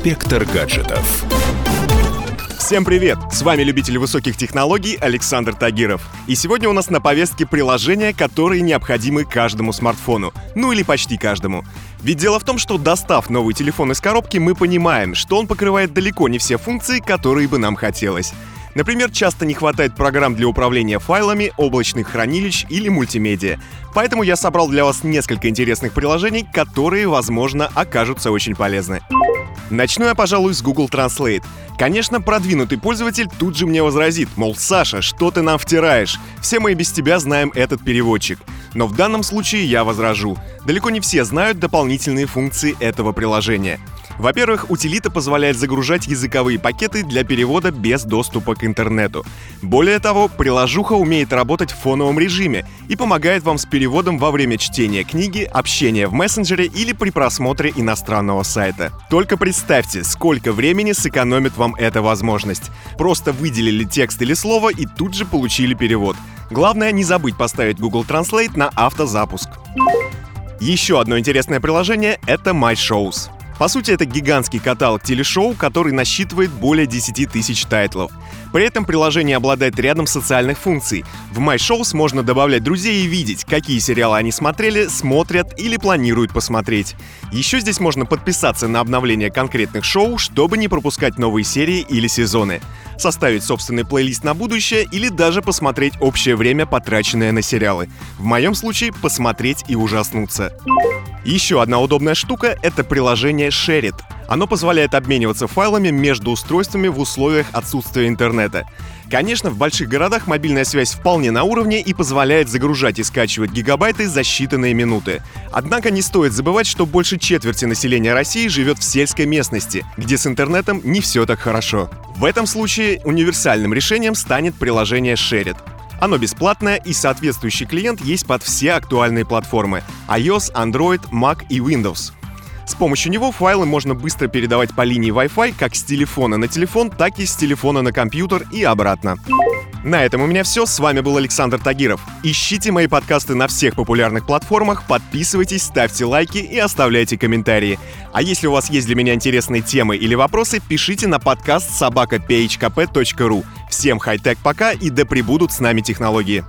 Инспектор гаджетов. Всем привет! С вами любитель высоких технологий Александр Тагиров. И сегодня у нас на повестке приложения, которые необходимы каждому смартфону. Ну или почти каждому. Ведь дело в том, что достав новый телефон из коробки, мы понимаем, что он покрывает далеко не все функции, которые бы нам хотелось. Например, часто не хватает программ для управления файлами, облачных хранилищ или мультимедиа. Поэтому я собрал для вас несколько интересных приложений, которые, возможно, окажутся очень полезны. Начну я, пожалуй, с Google Translate. Конечно, продвинутый пользователь тут же мне возразит, мол, Саша, что ты нам втираешь? Все мы и без тебя знаем этот переводчик. Но в данном случае я возражу. Далеко не все знают дополнительные функции этого приложения. Во-первых, утилита позволяет загружать языковые пакеты для перевода без доступа к интернету. Более того, приложуха умеет работать в фоновом режиме и помогает вам с переводом во время чтения книги, общения в мессенджере или при просмотре иностранного сайта. Только представьте, сколько времени сэкономит вам эта возможность. Просто выделили текст или слово и тут же получили перевод. Главное не забыть поставить Google Translate на автозапуск. Еще одно интересное приложение — это My Shows. По сути, это гигантский каталог телешоу, который насчитывает более 10 тысяч тайтлов. При этом приложение обладает рядом социальных функций. В My Shows можно добавлять друзей и видеть, какие сериалы они смотрели, смотрят или планируют посмотреть. Еще здесь можно подписаться на обновление конкретных шоу, чтобы не пропускать новые серии или сезоны составить собственный плейлист на будущее или даже посмотреть общее время, потраченное на сериалы. В моем случае посмотреть и ужаснуться. Еще одна удобная штука — это приложение Shared. Оно позволяет обмениваться файлами между устройствами в условиях отсутствия интернета. Конечно, в больших городах мобильная связь вполне на уровне и позволяет загружать и скачивать гигабайты за считанные минуты. Однако не стоит забывать, что больше четверти населения России живет в сельской местности, где с интернетом не все так хорошо. В этом случае универсальным решением станет приложение Shared. Оно бесплатное и соответствующий клиент есть под все актуальные платформы — iOS, Android, Mac и Windows. С помощью него файлы можно быстро передавать по линии Wi-Fi как с телефона на телефон, так и с телефона на компьютер и обратно. На этом у меня все. С вами был Александр Тагиров. Ищите мои подкасты на всех популярных платформах, подписывайтесь, ставьте лайки и оставляйте комментарии. А если у вас есть для меня интересные темы или вопросы, пишите на подкаст собака.phkp.ru. Всем хай-тек пока и да пребудут с нами технологии.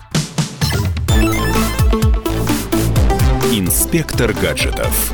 Инспектор гаджетов.